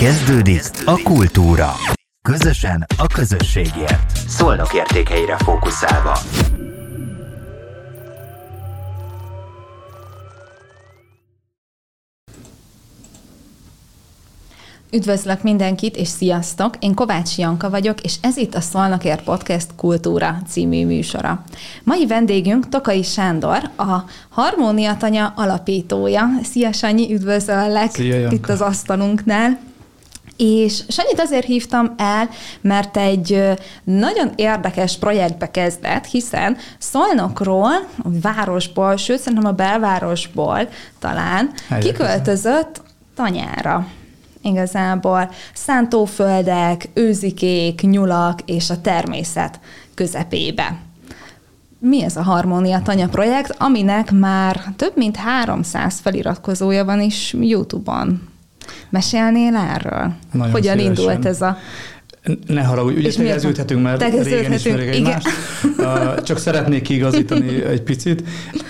Kezdődik a kultúra. Közösen a közösségért. Szolnok értékeire fókuszálva. Üdvözlök mindenkit, és sziasztok! Én Kovács Janka vagyok, és ez itt a Szolnokért Podcast Kultúra című műsora. Mai vendégünk Tokai Sándor, a Harmónia Tanya alapítója. Szia Sanyi, üdvözöllek Szia, itt az asztalunknál. És Sanyit azért hívtam el, mert egy nagyon érdekes projektbe kezdett, hiszen Szolnokról, a városból, sőt szerintem a belvárosból talán Helyek kiköltözött Tanyára igazából szántóföldek, őzikék, nyulak és a természet közepébe. Mi ez a Harmónia Tanya projekt, aminek már több mint 300 feliratkozója van is YouTube-on. Mesélnél erről? Nagyon Hogyan szívesen. indult ez a ne haragudj, ugye tegeződhetünk, mert régen ismerjük egymást. Csak szeretnék igazítani egy picit.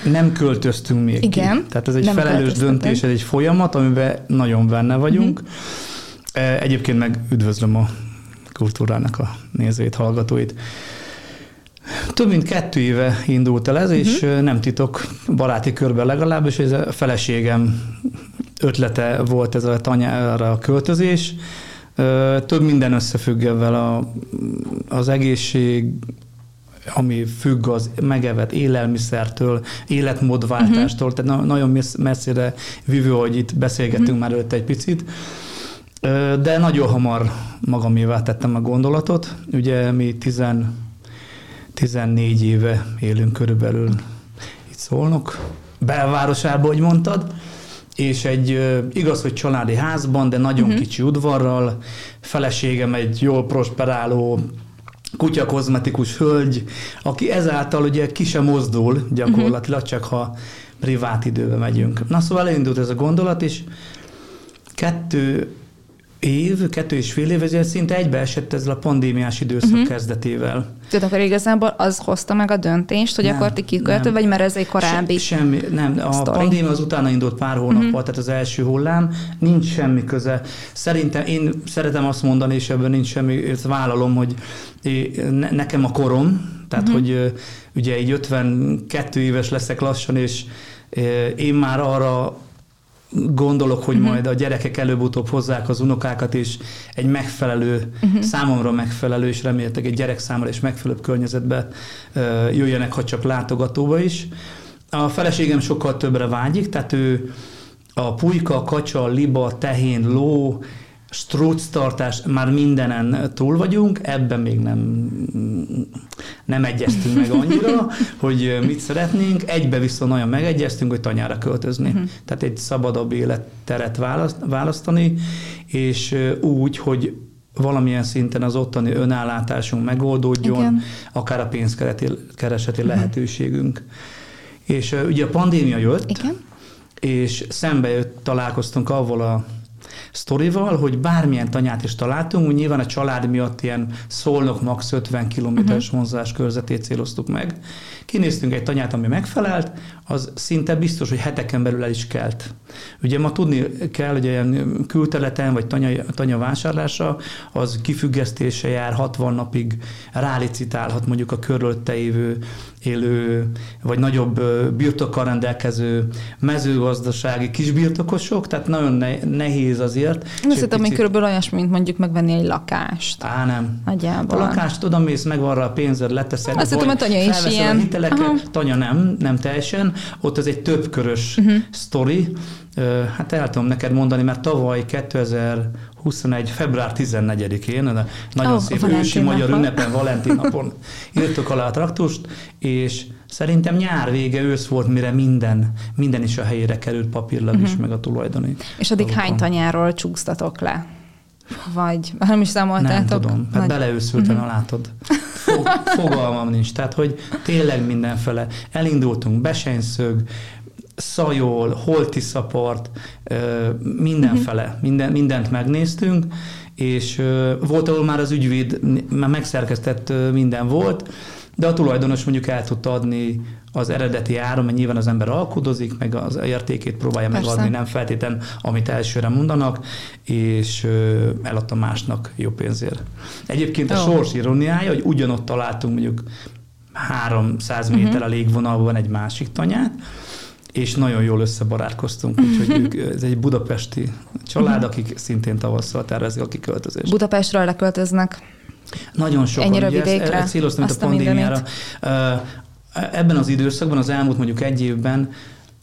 Nem költöztünk még Igen, ki. Tehát ez egy felelős döntés, ez egy folyamat, amiben nagyon benne vagyunk. Uh-huh. Egyébként meg üdvözlöm a kultúrának a nézőit, hallgatóit. Több mint kettő éve indult el ez, uh-huh. és mhm. nem titok, baráti körben legalábbis, ez a feleségem ötlete volt ez a tanyára a költözés, több minden összefügg ezzel a, az egészség, ami függ az megevett élelmiszertől, életmódváltástól, uh-huh. tehát nagyon messzire vívő, hogy itt beszélgettünk uh-huh. már előtte egy picit. De nagyon hamar magamévá tettem a gondolatot. Ugye mi 10, 14 éve élünk körülbelül itt szólnok, belvárosában, hogy mondtad, és egy igaz, hogy családi házban, de nagyon uh-huh. kicsi udvarral, feleségem egy jól prosperáló kutya kozmetikus hölgy, aki ezáltal ugye ki sem mozdul gyakorlatilag, csak ha privát időbe megyünk. Na szóval elindult ez a gondolat, és kettő év, kettő és fél év, ezért szinte egybeesett ezzel a pandémiás időszak uh-huh. kezdetével. Tehát akkor igazából az hozta meg a döntést, hogy nem, akkor ti kiköltő, vagy mert ez egy korábbi Se, Semmi, nem. A story. pandémia az utána indult pár hónappal, uh-huh. tehát az első hullám, nincs semmi köze. Szerintem én szeretem azt mondani, és ebben nincs semmi, ezt vállalom, hogy ne, nekem a korom, tehát uh-huh. hogy ugye így 52 éves leszek lassan, és én már arra gondolok, hogy uh-huh. majd a gyerekek előbb-utóbb hozzák az unokákat, és egy megfelelő, uh-huh. számomra megfelelő, és reméltek egy gyerek számára és megfelelő környezetbe jöjjenek, ha csak látogatóba is. A feleségem sokkal többre vágyik, tehát ő a pulyka, kacsa, liba, tehén, ló, strúc tartás, már mindenen túl vagyunk, ebben még nem, nem egyeztünk meg annyira, hogy mit szeretnénk, egybe viszont nagyon megegyeztünk, hogy tanyára költözni. Uh-huh. Tehát egy szabadabb életteret választ, választani, és úgy, hogy valamilyen szinten az ottani önállátásunk megoldódjon, Igen. akár a pénzkereseti uh-huh. lehetőségünk. És ugye a pandémia jött, Igen. és szembe jött, találkoztunk avval a sztorival, hogy bármilyen tanyát is találtunk, úgy nyilván a család miatt ilyen szolnok max 50 kilométeres uh-huh. vonzás körzetét céloztuk meg. Kinéztünk egy tanyát, ami megfelelt, az szinte biztos, hogy heteken belül el is kelt. Ugye ma tudni kell, hogy ilyen külteleten vagy tanya, tanya vásárlása, az kifüggesztése jár 60 napig rálicitálhat mondjuk a körülötte évő élő, vagy nagyobb birtokkal rendelkező mezőgazdasági kisbirtokosok, tehát nagyon nehéz azért. Én azt hittem, hogy körülbelül olyasmi, mint mondjuk megvenni egy lakást. Á, nem. Nagyjából. A lakást tudom, mész, megvan rá a pénzed, leteszed. Azt hittem, hogy Tanya is ilyen. A hiteleket, Aha. Tanya nem, nem teljesen. Ott az egy többkörös uh-huh. sztori. Hát el tudom neked mondani, mert tavaly 2021. február 14-én, nagyon oh, szép ősi magyar ünnepen, Valentin napon írtuk alá a traktust, és szerintem nyár vége, ősz volt, mire minden, minden is a helyére került papírlag uh-huh. is, mhm. meg a tulajdoni. És addig hány tanyáról csúsztatok le? Vagy nem is számoltátok? Nem tudom, hát Nagy... beleőszültem, uh-huh. látod. Fog, fogalmam nincs. Tehát, hogy tényleg mindenfele. Elindultunk, Besenyszög, Szajol, Holtiszapart, mindenfele, uh-huh. minden, mindent megnéztünk, és volt, ahol már az ügyvéd, már megszerkesztett minden volt, de a tulajdonos mondjuk el tudta adni az eredeti áron, mert nyilván az ember alkudozik, meg az értékét próbálja Persze. megadni, nem feltétlen, amit elsőre mondanak, és eladta másnak jó pénzért. Egyébként a oh. sors ironiája, hogy ugyanott találtunk mondjuk 300 méter uh-huh. a légvonalban egy másik tanyát, és nagyon jól összebarátkoztunk, úgyhogy ők, ez egy budapesti család, uh-huh. akik szintén tavasszal tervezik a kiköltözést. Budapestről leköltöznek. Nagyon sokan. Ennyire ugye vidékre. Ezt, ezt céloztam, a pandémiára. Ebben az időszakban, az elmúlt mondjuk egy évben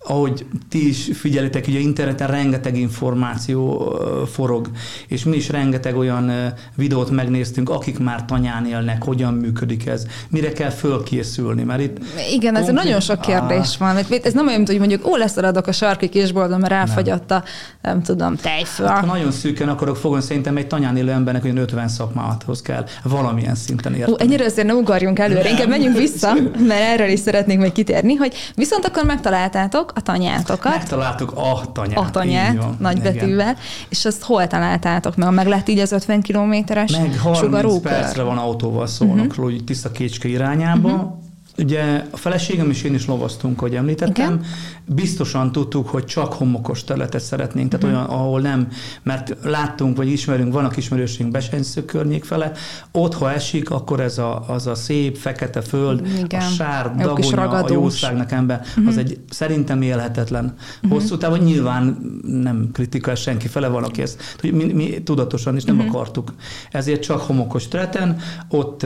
ahogy ti is figyelitek, ugye interneten rengeteg információ forog, és mi is rengeteg olyan videót megnéztünk, akik már tanyán élnek, hogyan működik ez, mire kell fölkészülni, mert itt... Igen, ez nagyon sok kérdés a... van. Ez nem olyan, mint hogy mondjuk, ó, leszaladok a sarki kisboltban, mert elfagyott a, nem tudom, tejföl. Hát, ha nagyon szűken akarok fogni, szerintem egy tanyán élő embernek olyan 50 szakmához kell valamilyen szinten érteni. Ó, ennyire azért nem ugorjunk előre, inkább menjünk vissza, mert erről is szeretnék még kitérni, hogy viszont akkor megtaláltátok a tanyátokat. Megtaláltuk a tanyát. A tanyát, van, nagybetűvel. Igen. És azt hol találtátok meg? Meg lett így az 50 kilométeres Meg 30 percre van autóval szólnokról, uh-huh. tiszta kécske irányába. Uh-huh Ugye a feleségem és én is lovasztunk, hogy említettem. Igen? Biztosan tudtuk, hogy csak homokos területet szeretnénk, tehát uh-huh. olyan, ahol nem, mert láttunk, vagy ismerünk, vannak ismerőségünk Besenysző környék fele, ott, ha esik, akkor ez a, az a szép, fekete föld, Igen. a sár, dagonya, a jószágnak ember, uh-huh. az egy szerintem élhetetlen. Uh-huh. Hosszú távon nyilván nem kritika senki fele van, aki ezt hogy mi, mi tudatosan is nem uh-huh. akartuk. Ezért csak homokos területen, ott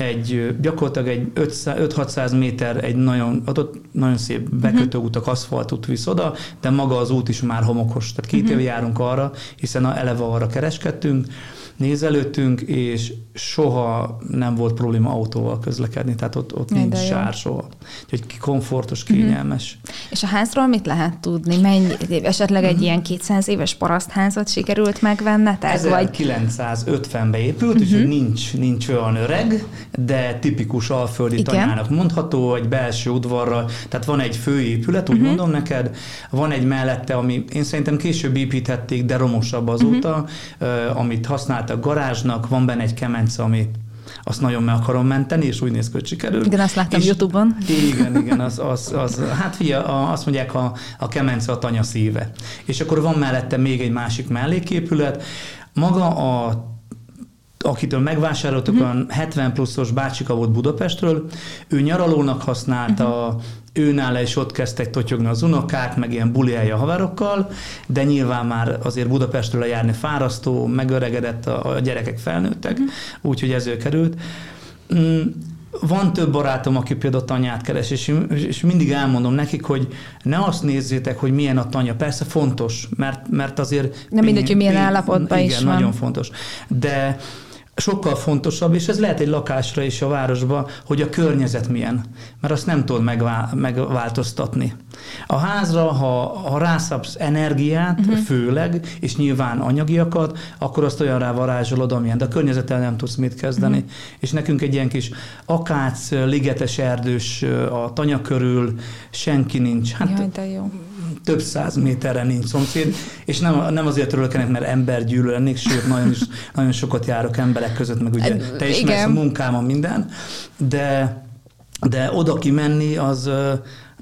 egy gyakorlatilag egy 5-600 méter egy nagyon, adott, nagyon szép mhm. bekötőutak, aszfaltút visz oda, de maga az út is már homokos. Tehát két uh-huh. éve járunk arra, hiszen a eleve arra kereskedtünk, nézelődtünk, és soha nem volt probléma autóval közlekedni, tehát ott, ott nincs sár soha. Úgyhogy komfortos, mhm. kényelmes. Uh-huh. És a házról mit lehet tudni? Mennyi, esetleg egy uh-huh. ilyen 200 éves parasztházat sikerült megvennetek? 1950-ben épült, uh-huh. úgyhogy nincs, nincs olyan öreg, de tipikus alföldi Igen. tanyának mondható, egy belső udvarra, tehát van egy főépület, úgy uh-huh. mondom neked, van egy mellette, ami én szerintem később építhették, de romosabb azóta, uh-huh. amit használtak garázsnak, van benne egy kemence, ami azt nagyon meg akarom menteni, és úgy néz ki, hogy sikerül. Igen, azt láttam és Youtube-on. Igen, igen, az, az, az hát figyelj, azt mondják, a, a kemence a tanya szíve. És akkor van mellette még egy másik melléképület. Maga a akitől megvásároltuk, mm. olyan 70 pluszos bácsika volt Budapestről, ő nyaralónak használta, mm-hmm őnála is ott kezdtek totyogni az unokák, meg ilyen buliája haverokkal, de nyilván már azért Budapestről járni fárasztó, megöregedett, a, a gyerekek felnőttek, mm. úgyhogy ező került. Mm, van több barátom, aki például tanyát keres, és, és mindig elmondom nekik, hogy ne azt nézzétek, hogy milyen a tanya. Persze fontos, mert, mert azért... Nem mindegy, hogy milyen állapotban igen, is van. nagyon fontos. De sokkal fontosabb, és ez lehet egy lakásra is a városban, hogy a környezet milyen, mert azt nem tudod megvá- megváltoztatni. A házra, ha, ha rászabsz energiát, uh-huh. főleg, és nyilván anyagiakat, akkor azt olyan rá varázsolod, amilyen, de a környezettel nem tudsz mit kezdeni. Uh-huh. És nekünk egy ilyen kis akác, ligetes erdős a tanya körül, senki nincs. Hát, Jaj, de jó több száz méterre nincs szomszéd, és nem, nem azért örülök mert ember gyűlöl lennék, sőt, nagyon, is, nagyon sokat járok emberek között, meg ugye te ismersz a munkámon minden, de, de oda kimenni az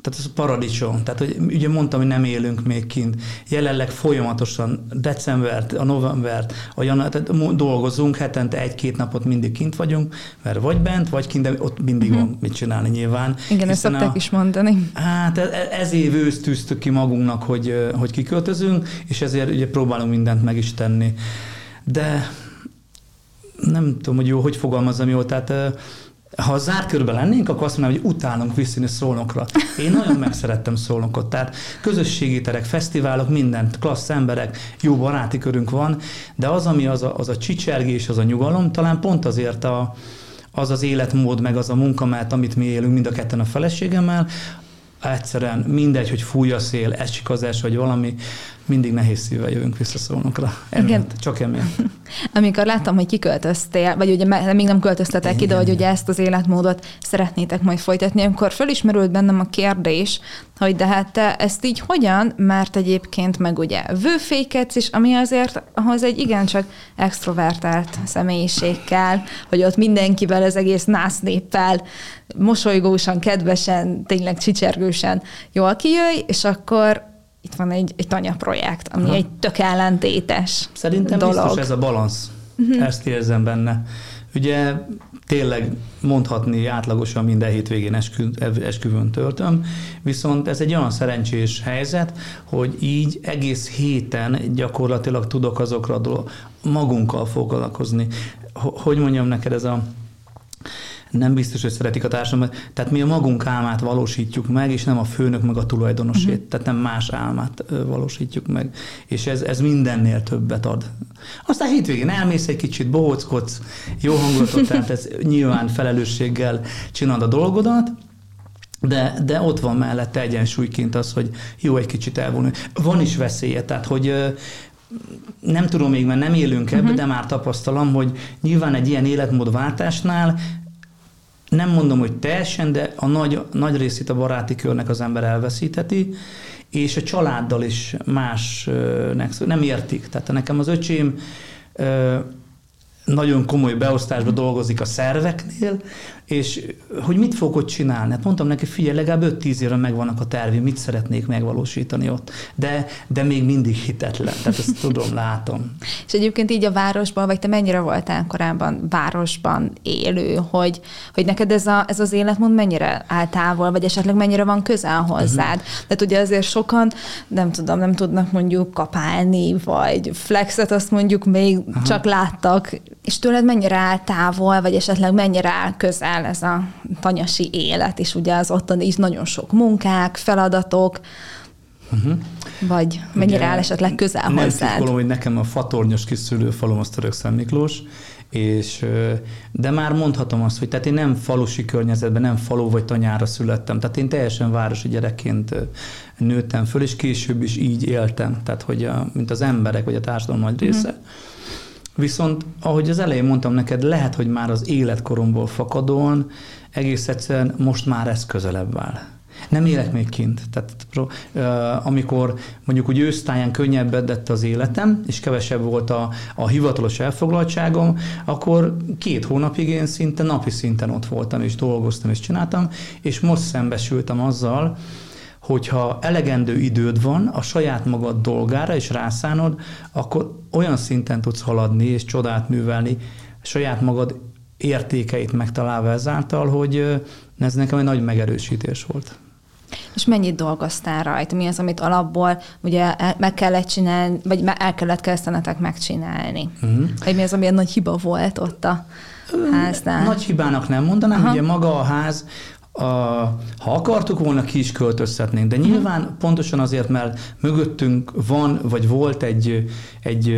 tehát ez a paradicsom. Tehát, hogy ugye mondtam, hogy nem élünk még kint. Jelenleg folyamatosan decembert, a novembert, a január, tehát dolgozunk, hetente egy-két napot mindig kint vagyunk, mert vagy bent, vagy kint, de ott mindig uh-huh. van mit csinálni nyilván. Igen, ezt szokták is mondani. Hát e- e- ez év ősz tűztük ki magunknak, hogy, hogy kiköltözünk, és ezért ugye próbálunk mindent meg is tenni. De nem tudom, hogy jó, hogy fogalmazom jól, tehát ha zárt körben lennénk, akkor azt mondanám, hogy utálunk visszini szólnokra. Én nagyon megszerettem szólnokot. Tehát közösségi terek, fesztiválok, mindent, klassz emberek, jó baráti körünk van, de az, ami az a, az a csicsergés, az a nyugalom, talán pont azért a, az az életmód, meg az a munka, mert amit mi élünk mind a ketten a feleségemmel, egyszerűen mindegy, hogy fúj a szél, esik az es, vagy valami, mindig nehéz szívvel jövünk vissza Szolnokra. Igen. Csak emiatt. Amikor láttam, hogy kiköltöztél, vagy ugye még nem költöztetek ide, hogy ugye ezt az életmódot szeretnétek majd folytatni, amikor fölismerült bennem a kérdés, hogy de hát te ezt így hogyan, mert egyébként meg ugye vőfékedsz is, ami azért ahhoz egy igencsak extrovertált személyiség kell, hogy ott mindenkivel, az egész nász néppel mosolygósan, kedvesen, tényleg csicsergősen jól kijöjj, és akkor itt van egy, egy tanya projekt, ami Aha. egy tök ellentétes Szerintem dolog. biztos ez a balansz. Uh-huh. Ezt érzem benne. Ugye tényleg mondhatni átlagosan minden hétvégén eskü, esküvőn töltöm, viszont ez egy olyan szerencsés helyzet, hogy így egész héten gyakorlatilag tudok azokra a dolog, magunkkal foglalkozni. Hogy mondjam neked, ez a nem biztos, hogy szeretik a társadalmat. Tehát mi a magunk álmát valósítjuk meg, és nem a főnök meg a tulajdonosét. Uh-huh. Tehát nem más álmát valósítjuk meg. És ez, ez mindennél többet ad. Aztán hétvégén elmész egy kicsit, bohóckodsz, jó hangulatot, tehát ez nyilván felelősséggel csinálod a dolgodat, de, de ott van mellette egyensúlyként az, hogy jó egy kicsit elvonulni. Van is veszélye, tehát hogy nem tudom még, mert nem élünk ebbe, uh-huh. de már tapasztalom, hogy nyilván egy ilyen életmódváltásnál nem mondom, hogy teljesen, de a nagy, nagy részét a baráti körnek az ember elveszítheti, és a családdal is másnek nem értik. Tehát nekem az öcsém nagyon komoly beosztásban dolgozik a szerveknél, és hogy mit fogok ott csinálni? Hát mondtam neki, figyelj, legalább 5-10 évre megvannak a tervi, mit szeretnék megvalósítani ott. De, de még mindig hitetlen, tehát ezt tudom, látom. És egyébként így a városban, vagy te mennyire voltál korábban városban élő, hogy, hogy neked ez, a, ez az életmód mennyire áll távol, vagy esetleg mennyire van közel hozzád? Uh-huh. Tehát ugye azért sokan, nem tudom, nem tudnak mondjuk kapálni, vagy flexet azt mondjuk még uh-huh. csak láttak, és tőled mennyire áll távol, vagy esetleg mennyire áll közel el ez a tanyasi élet, és ugye az ottan is nagyon sok munkák, feladatok, uh-huh. vagy mennyire ugye, áll esetleg közel nem hozzád? Nem hogy nekem a fatornyos kis szülőfalom az Török Miklós, és, de már mondhatom azt, hogy tehát én nem falusi környezetben, nem falu vagy tanyára születtem, tehát én teljesen városi gyerekként nőttem föl, és később is így éltem, tehát hogy a, mint az emberek, vagy a társadalom nagy része. Uh-huh. Viszont, ahogy az elején mondtam neked, lehet, hogy már az életkoromból fakadóan egész egyszerűen most már ez közelebb áll. Nem élek még kint. Tehát amikor mondjuk úgy ősztáján könnyebbedett az életem, és kevesebb volt a, a hivatalos elfoglaltságom, akkor két hónapig én szinte napi szinten ott voltam, és dolgoztam, és csináltam, és most szembesültem azzal, hogyha elegendő időd van a saját magad dolgára, és rászánod, akkor olyan szinten tudsz haladni és csodát művelni, saját magad értékeit megtalálva ezáltal, hogy ez nekem egy nagy megerősítés volt. És mennyit dolgoztál rajta? Mi az, amit alapból ugye meg kellett csinálni, vagy el kellett kezdenetek megcsinálni? Uh-huh. Vagy mi az, ami egy nagy hiba volt ott a háznál? Nagy hibának nem mondanám, Aha. ugye maga a ház a, ha akartuk volna, ki is költözhetnénk, de nyilván uh-huh. pontosan azért, mert mögöttünk van, vagy volt egy, egy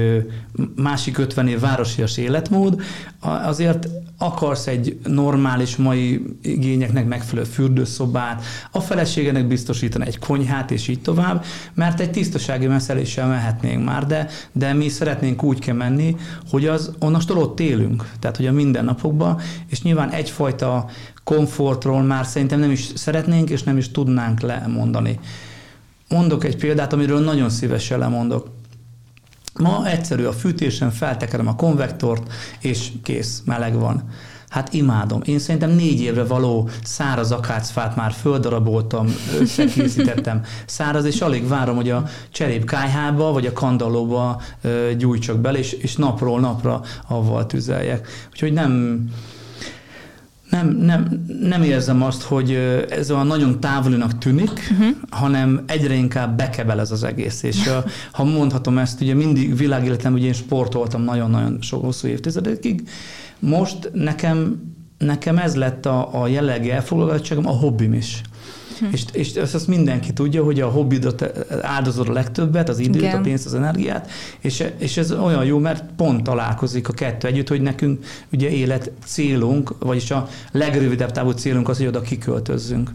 másik 50 év városias életmód, azért akarsz egy normális mai igényeknek megfelelő fürdőszobát, a feleségenek biztosítani egy konyhát, és így tovább, mert egy tisztasági meszeléssel mehetnénk már, de, de mi szeretnénk úgy kell menni, hogy az onnastól ott élünk, tehát hogy a mindennapokban, és nyilván egyfajta komfortról már szerintem nem is szeretnénk, és nem is tudnánk lemondani. Mondok egy példát, amiről nagyon szívesen lemondok. Ma egyszerű a fűtésen, feltekerem a konvektort, és kész, meleg van. Hát imádom. Én szerintem négy évre való száraz akácfát már földaraboltam, összekészítettem száraz, és alig várom, hogy a cserép kájhába vagy a kandallóba gyújtsak bele, és, és napról napra avval tüzeljek. Úgyhogy nem, nem, nem, nem érzem azt, hogy ez olyan nagyon távolinak tűnik, uh-huh. hanem egyre inkább bekebel ez az egész. És ha mondhatom ezt, ugye mindig világéletem, ugye én sportoltam nagyon-nagyon sok hosszú évtizedekig, most nekem, nekem ez lett a, a jellegi elfoglaltságom, a hobbim is. Hm. És, és ezt, ezt mindenki tudja, hogy a hobbidot áldozod a legtöbbet, az időt, Igen. a pénzt, az energiát, és, és ez olyan jó, mert pont találkozik a kettő együtt, hogy nekünk ugye élet célunk, vagyis a legrövidebb távú célunk az, hogy oda kiköltözzünk.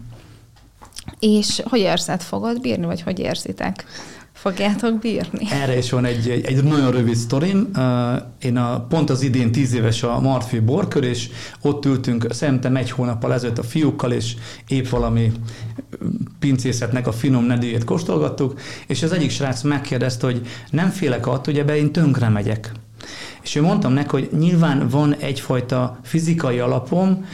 És hogy érzed, fogod bírni, vagy hogy érzitek? Fogjátok bírni. Erre is van egy, egy, egy nagyon rövid sztorim. Én a, pont az idén tíz éves a Marfi Borkör, és ott ültünk szerintem egy hónappal ezelőtt a fiúkkal, és épp valami pincészetnek a finom nedűjét kóstolgattuk, és az egyik srác megkérdezte, hogy nem félek attól, hogy ebbe én tönkre megyek. És én mondtam neki, hogy nyilván van egyfajta fizikai alapom,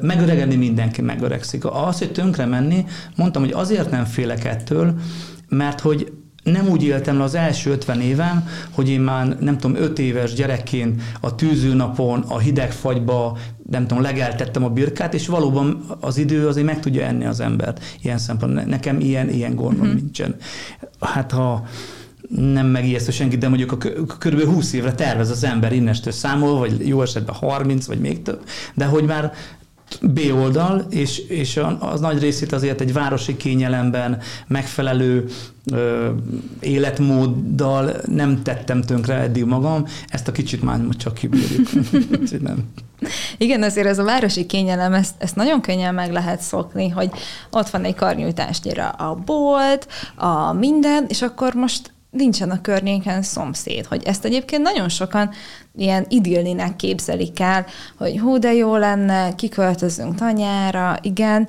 megöregedni mindenki megöregszik. Az, hogy tönkre menni, mondtam, hogy azért nem félek ettől, mert hogy nem úgy éltem le az első 50 évem, hogy én már nem tudom, 5 éves gyerekként a tűzőnapon, a hideg fagyba, nem tudom, legeltettem a birkát, és valóban az idő azért meg tudja enni az embert. Ilyen szempontból nekem ilyen, ilyen gondom uh-huh. nincsen. Hát ha nem megijesztő senki, de mondjuk a kb. 20 évre tervez az ember innestől számol, vagy jó esetben 30, vagy még több, de hogy már B oldal, és, és az nagy részét azért egy városi kényelemben megfelelő ö, életmóddal nem tettem tönkre eddig magam, ezt a kicsit már csak kibírjuk. nem. Igen, azért ez a városi kényelem, ezt, ezt nagyon könnyen meg lehet szokni, hogy ott van egy karnyújtásnyira a bolt, a minden, és akkor most nincsen a környéken szomszéd, hogy ezt egyébként nagyon sokan ilyen idillinek képzelik el, hogy hú, de jó lenne, kiköltözünk tanyára, igen,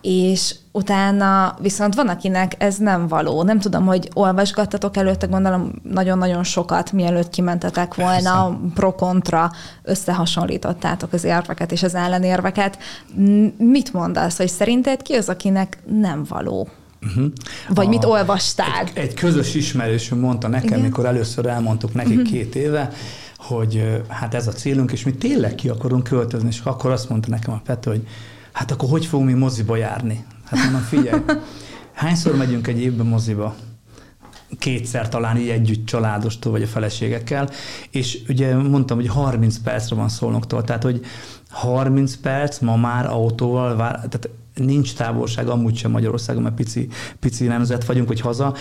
és utána viszont van, akinek ez nem való. Nem tudom, hogy olvasgattatok előtte, gondolom nagyon-nagyon sokat, mielőtt kimentetek volna, pro-kontra összehasonlítottátok az érveket és az ellenérveket. Mit mondasz, hogy szerinted ki az, akinek nem való? Uh-huh. Vagy a, mit olvastál? Egy, egy közös ismerősöm mondta nekem, Igen? mikor először elmondtuk neki uh-huh. két éve, hogy hát ez a célunk, és mi tényleg ki akarunk költözni, és akkor azt mondta nekem a Pető, hogy hát akkor hogy fogunk mi moziba járni? Hát mondom, figyelj, hányszor megyünk egy évben moziba? kétszer talán így együtt családostól, vagy a feleségekkel, és ugye mondtam, hogy 30 percre van szólnoktól, tehát hogy 30 perc ma már autóval, vár, tehát nincs távolság amúgy sem Magyarországon, mert pici, pici nemzet vagyunk, hogy haza,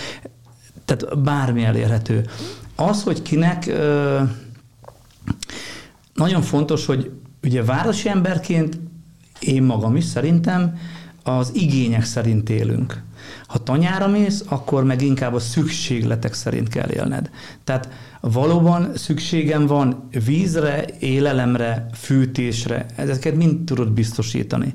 tehát bármi elérhető. Az, hogy kinek nagyon fontos, hogy ugye városi emberként én magam is szerintem az igények szerint élünk. Ha tanyára mész, akkor meg inkább a szükségletek szerint kell élned. Tehát valóban szükségem van vízre, élelemre, fűtésre, ezeket mind tudod biztosítani.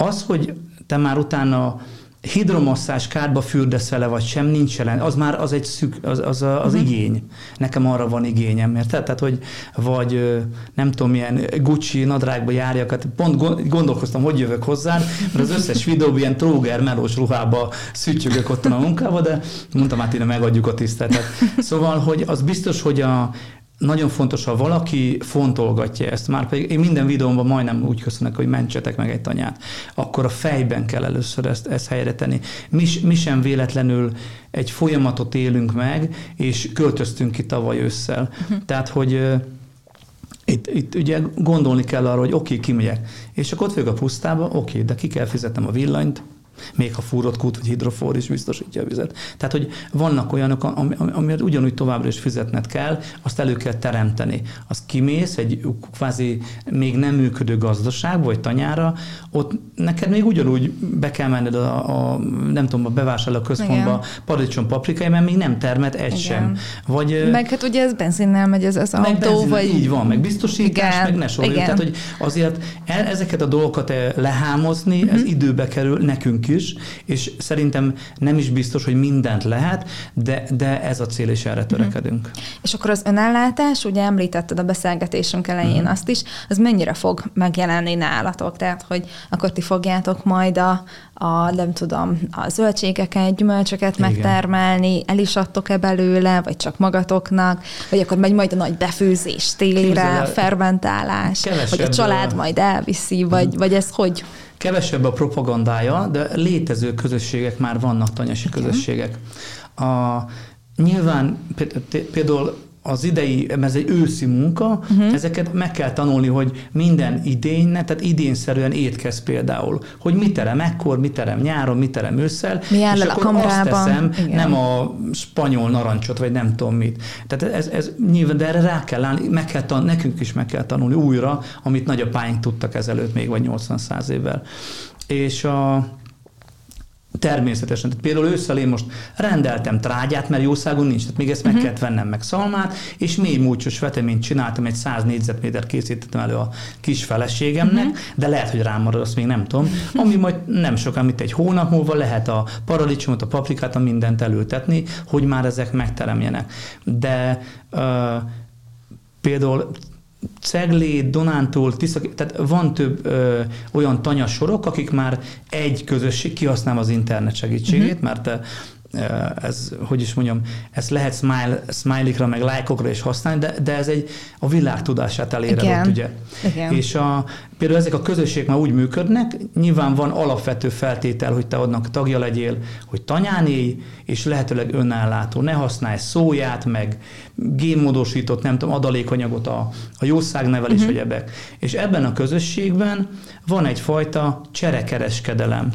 Az, hogy te már utána hidromasszás kárba fürdesz vele, vagy sem, nincs jelen. Az már az egy szük, az, az, az uh-huh. igény. Nekem arra van igényem, érted? Tehát, hogy vagy nem tudom, milyen Gucci nadrágba járjak, hát pont gondolkoztam, hogy jövök hozzá, mert az összes videóban ilyen tróger melós ruhába szütyögök ott a munkába, de mondtam, hát innen megadjuk a tiszteletet. Szóval, hogy az biztos, hogy a, nagyon fontos, ha valaki fontolgatja ezt, már pedig én minden videómban majdnem úgy köszönök, hogy mentsetek meg egy tanyát, akkor a fejben kell először ezt, ezt helyre tenni. Mi, mi sem véletlenül egy folyamatot élünk meg, és költöztünk ki tavaly ősszel. Uh-huh. Tehát, hogy itt, itt ugye gondolni kell arra, hogy oké, okay, kimegyek, és akkor ott vagyok a pusztába, oké, okay, de ki kell fizetnem a villanyt, még ha fúrott kút vagy hidrofor is biztosítja a vizet. Tehát, hogy vannak olyanok, ami, amiért ugyanúgy továbbra is fizetned kell, azt elő kell teremteni. Az kimész egy kvázi még nem működő gazdaság, vagy tanyára, ott neked még ugyanúgy be kell menned a, a nem tudom, a bevásárló központba paradicsom paprikai, mert még nem termet egy Igen. sem. Vagy, meg hát ugye ez benzinnel megy ez az autó, benzin, vagy... Így van, meg biztosítás, Igen. meg ne soroljuk. Tehát, hogy azért ezeket a dolgokat e- lehámozni, uh-huh. ez mhm. időbe kerül nekünk is, és szerintem nem is biztos, hogy mindent lehet, de, de ez a cél, és erre törekedünk. Uh-huh. És akkor az önellátás, ugye említetted a beszélgetésünk elején uh-huh. azt is, az mennyire fog megjelenni nálatok? Tehát, hogy akkor ti fogjátok majd a, a nem tudom, a zöldségeket, gyümölcsöket Igen. megtermelni, el is adtok-e belőle, vagy csak magatoknak, vagy akkor megy majd a nagy befőzés télire, fermentálás, vagy a család majd elviszi, vagy, vagy ez hogy? Kevesebb a propagandája, de létező közösségek már vannak, tanyasi közösségek. A, nyilván például az idei, ez egy őszi munka, uh-huh. ezeket meg kell tanulni, hogy minden idény, tehát idénszerűen étkez például, hogy mit terem ekkor, mit terem nyáron, mit terem ősszel, Mi és akkor a azt teszem, Igen. nem a spanyol narancsot, vagy nem tudom mit. Tehát ez, ez nyilván, de erre rá kell állni, meg kell tan- nekünk is meg kell tanulni újra, amit nagyapáink tudtak ezelőtt még, vagy 80-100 évvel. És a, Természetesen. Tehát például ősszel én most rendeltem trágyát, mert jószágon nincs, tehát még ezt meg uh-huh. kellett vennem meg szalmát, és mély múlcsos veteményt csináltam, egy 100 négyzetméter készítettem elő a kis feleségemnek, uh-huh. de lehet, hogy rám marad, azt még nem tudom, ami majd nem sokan, mint egy hónap múlva lehet a paradicsomot, a paprikát, a mindent előtetni, hogy már ezek megteremjenek. De uh, például Ceglé, Donántúl, Tisza, tehát van több ö, olyan tanyasorok, akik már egy közösség kihasznál az internet segítségét, uh-huh. mert ez, hogy is mondjam, ezt lehet smile, smiley-kra, meg lájkokra is használni, de, de ez egy a világ tudását eléred Igen. ott, ugye. Igen. És a, például ezek a közösségek már úgy működnek, nyilván van alapvető feltétel, hogy te adnak tagja legyél, hogy tanyáné, és lehetőleg önállátó. Ne használj szóját, meg génmódosított, nem tudom, adalékanyagot a, a jószágnevelés, uh-huh. vagy ebek. És ebben a közösségben van egyfajta cserekereskedelem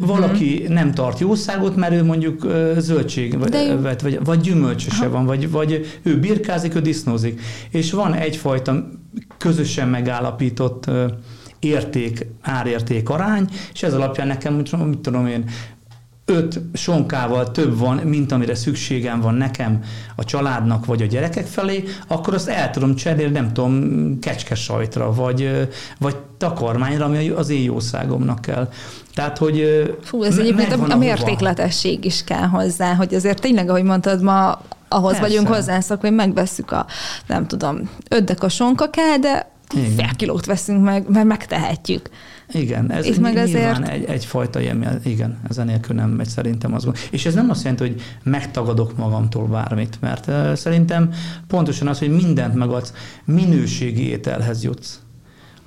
valaki uh-huh. nem tart jószágot, mert ő mondjuk zöldség vagy, vagy, vagy gyümölcsöse Aha. van, vagy, vagy ő birkázik, ő disznózik. És van egyfajta közösen megállapított érték, árérték arány, és ez alapján nekem, mit tudom én, öt sonkával több van, mint amire szükségem van nekem, a családnak vagy a gyerekek felé, akkor azt el tudom cserélni, nem tudom, kecske sajtra, vagy, vagy takarmányra, ami az én jószágomnak kell. Tehát, hogy Fú, ez egyébként a, a mértékletesség is kell hozzá, hogy azért tényleg, ahogy mondtad, ma ahhoz Persze. vagyunk hozzászokva, hogy megveszük a, nem tudom, öt a sonka kell, de fél kilót veszünk meg, mert megtehetjük. Igen, ez Itt meg azért... egy, egyfajta ilyen, igen, ez nélkül nem megy szerintem az És ez nem azt jelenti, hogy megtagadok magamtól bármit, mert uh, szerintem pontosan az, hogy mindent megadsz, minőségi ételhez jutsz.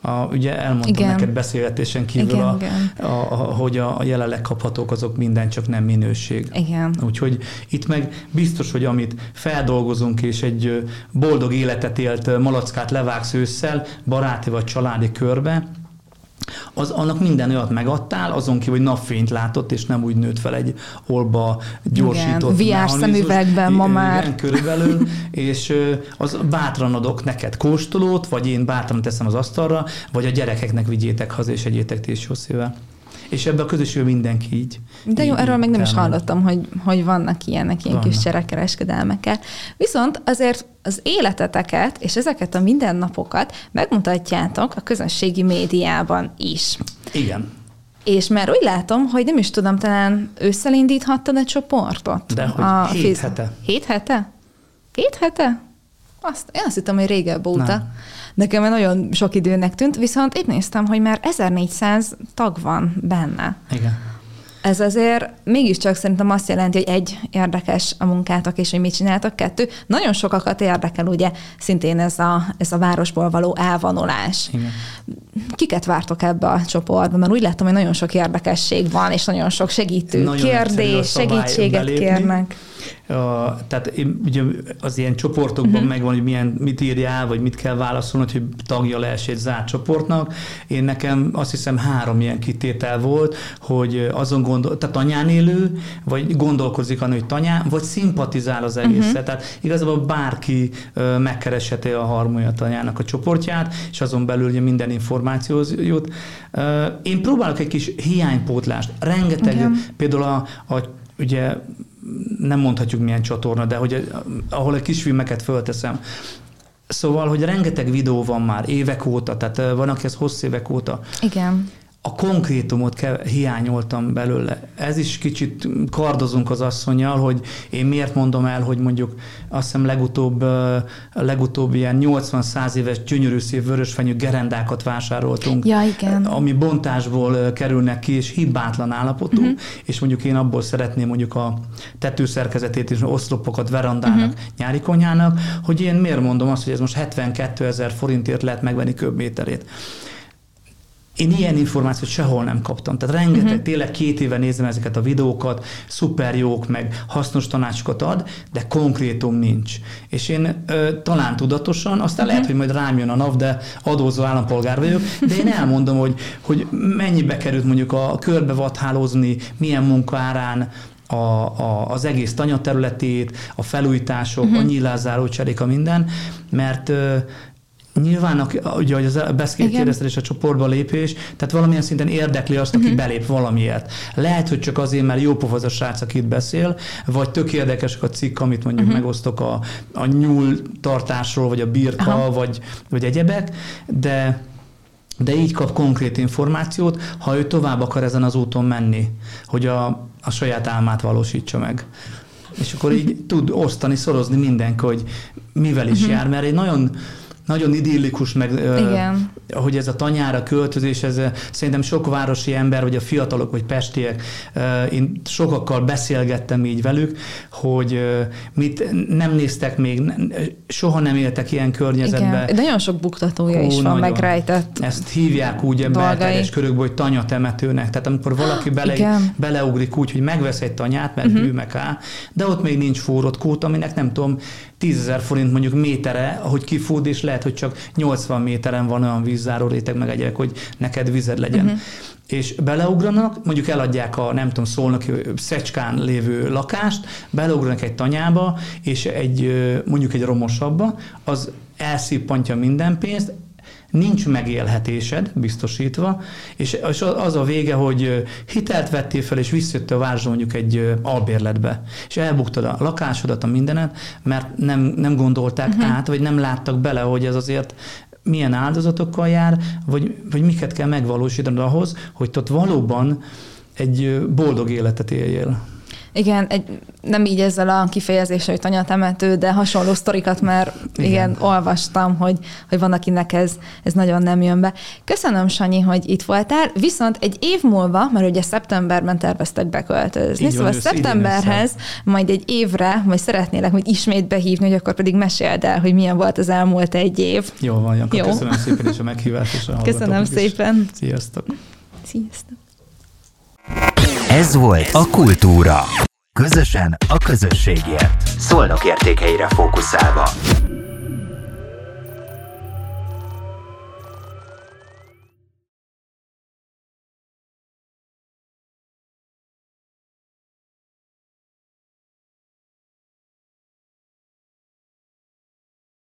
A, ugye elmondtam igen. neked beszélgetésen kívül, igen, a, igen. A, a, hogy a, a jelenleg kaphatók azok minden csak nem minőség. Igen. Úgyhogy itt meg biztos, hogy amit feldolgozunk és egy boldog életet élt malackát levágsz ősszel, baráti vagy családi körbe, az, annak minden olyat megadtál, azon kívül, hogy napfényt látott, és nem úgy nőtt fel egy olba gyorsított Igen, VR szemüvegben ma már. Igen, körülbelül, és az bátran adok neked kóstolót, vagy én bátran teszem az asztalra, vagy a gyerekeknek vigyétek haza, és egyétek ti is jó szívvel és ebben a közösségben mindenki így. De jó, erről még nem is hallottam, hogy, hogy vannak ilyenek, ilyen vannak. kis cserekereskedelmekkel. Viszont azért az életeteket és ezeket a mindennapokat megmutatjátok a közösségi médiában is. Igen. És mert úgy látom, hogy nem is tudom, talán ősszel indíthattad a csoportot? De hogy a hét hete. Hét hete? Hét hete? Azt, én azt hittem, hogy régebb óta. Nem. Nekem nagyon sok időnek tűnt, viszont épp néztem, hogy már 1400 tag van benne. Igen. Ez azért mégiscsak szerintem azt jelenti, hogy egy, érdekes a munkátok, és hogy mit csináltak, kettő, nagyon sokakat érdekel ugye szintén ez a, ez a városból való elvonulás. Igen. Kiket vártok ebbe a csoportba? Mert úgy láttam, hogy nagyon sok érdekesség van, és nagyon sok segítő nagyon kérdés, segítséget kérnek. A, tehát én, ugye az ilyen csoportokban uh-huh. megvan, hogy milyen, mit írjál, vagy mit kell válaszolni, hogy tagja lehess egy zárt csoportnak. Én nekem azt hiszem három ilyen kitétel volt, hogy azon gondol, tehát tanyán élő, vagy gondolkozik annak, hogy tanyán, vagy szimpatizál az egészet. Uh-huh. Tehát igazából bárki megkeresheti a harmonia tanyának a csoportját, és azon belül ugye minden információhoz jut. Én próbálok egy kis hiánypótlást. Rengeteg, uh-huh. például a, a ugye nem mondhatjuk milyen csatorna, de hogy ahol egy kis filmeket fölteszem, Szóval, hogy rengeteg videó van már évek óta, tehát van, aki ez hosszú évek óta. Igen a konkrétumot ke- hiányoltam belőle. Ez is kicsit kardozunk az asszonyjal, hogy én miért mondom el, hogy mondjuk azt hiszem legutóbb, legutóbb ilyen 80-100 éves gyönyörű szép vörösfenyő gerendákat vásároltunk, ja, igen. ami bontásból kerülnek ki, és hibátlan állapotú, uh-huh. és mondjuk én abból szeretném mondjuk a tetőszerkezetét és oszlopokat verandának, uh-huh. nyári konyhának, hogy én miért mondom azt, hogy ez most 72 ezer forintért lehet megvenni köbméterét. Én ilyen információt sehol nem kaptam. Tehát rengeteg, uh-huh. tényleg két éve nézem ezeket a videókat, szuper jók, meg hasznos tanácsokat ad, de konkrétum nincs. És én ö, talán tudatosan, aztán uh-huh. lehet, hogy majd rám jön a NAV, de adózó állampolgár vagyok, de én elmondom, hogy, hogy mennyibe került mondjuk a körbevathálózni, milyen munkárán, a, a, az egész tanyaterületét, a felújítások, uh-huh. a nyilázáró cserék, a minden, mert ö, Nyilván, ugye, hogy az beszél kérdezted és a csoportba lépés, tehát valamilyen szinten érdekli azt, aki uh-huh. belép valamiért. Lehet, hogy csak azért, mert jó pofa az a srác, aki itt beszél, vagy tök érdekes a cikk, amit mondjuk uh-huh. megosztok a, a nyúl tartásról, vagy a birka, vagy, vagy egyebek, de de így kap konkrét információt, ha ő tovább akar ezen az úton menni, hogy a, a saját álmát valósítsa meg. És akkor így tud osztani, szorozni mindenki, hogy mivel is uh-huh. jár, mert egy nagyon nagyon idillikus, meg Igen. hogy ez a tanyára költözés, ez szerintem sok városi ember, vagy a fiatalok, vagy pestiek, én sokakkal beszélgettem így velük, hogy mit nem néztek még, soha nem éltek ilyen környezetben. Igen. Nagyon sok buktatója Ó, is van, nagyon. megrejtett Ezt hívják úgy belterjes körökből, hogy tanyatemetőnek. Tehát amikor valaki bele, beleugrik úgy, hogy megvesz egy tanyát, mert uh-huh. meg áll, de ott még nincs fúrott kút, aminek nem tudom, 10 forint mondjuk métere, hogy kifúd, és lehet, hogy csak 80 méteren van olyan vízzáró réteg, meg egyek, hogy neked vized legyen. Uh-huh. És beleugranak, mondjuk eladják a, nem tudom, szólnak Szecskán lévő lakást, beleugranak egy tanyába, és egy, mondjuk egy romosabba, az elszippantja minden pénzt, nincs megélhetésed biztosítva, és az a vége, hogy hitelt vettél fel, és visszajött a városba mondjuk egy albérletbe, és elbuktad a lakásodat, a mindenet, mert nem, nem gondolták uh-huh. át, vagy nem láttak bele, hogy ez azért milyen áldozatokkal jár, vagy, vagy miket kell megvalósítani ahhoz, hogy ott valóban egy boldog életet éljél. Igen, egy, nem így ezzel a kifejezéssel, hogy tanyatemető, de hasonló sztorikat már igen. igen, olvastam, hogy, hogy van, akinek ez, ez nagyon nem jön be. Köszönöm, Sanyi, hogy itt voltál, viszont egy év múlva, mert ugye szeptemberben terveztek beköltözni, így szóval van, szeptemberhez majd egy évre, majd szeretnélek hogy ismét behívni, hogy akkor pedig meséld el, hogy milyen volt az elmúlt egy év. Jó van, Janka, Jó. köszönöm szépen is a meghívást. És a köszönöm szépen. Is. Sziasztok. Sziasztok. Ez volt a Kultúra. Közösen a közösségért. Szolnok értékeire fókuszálva.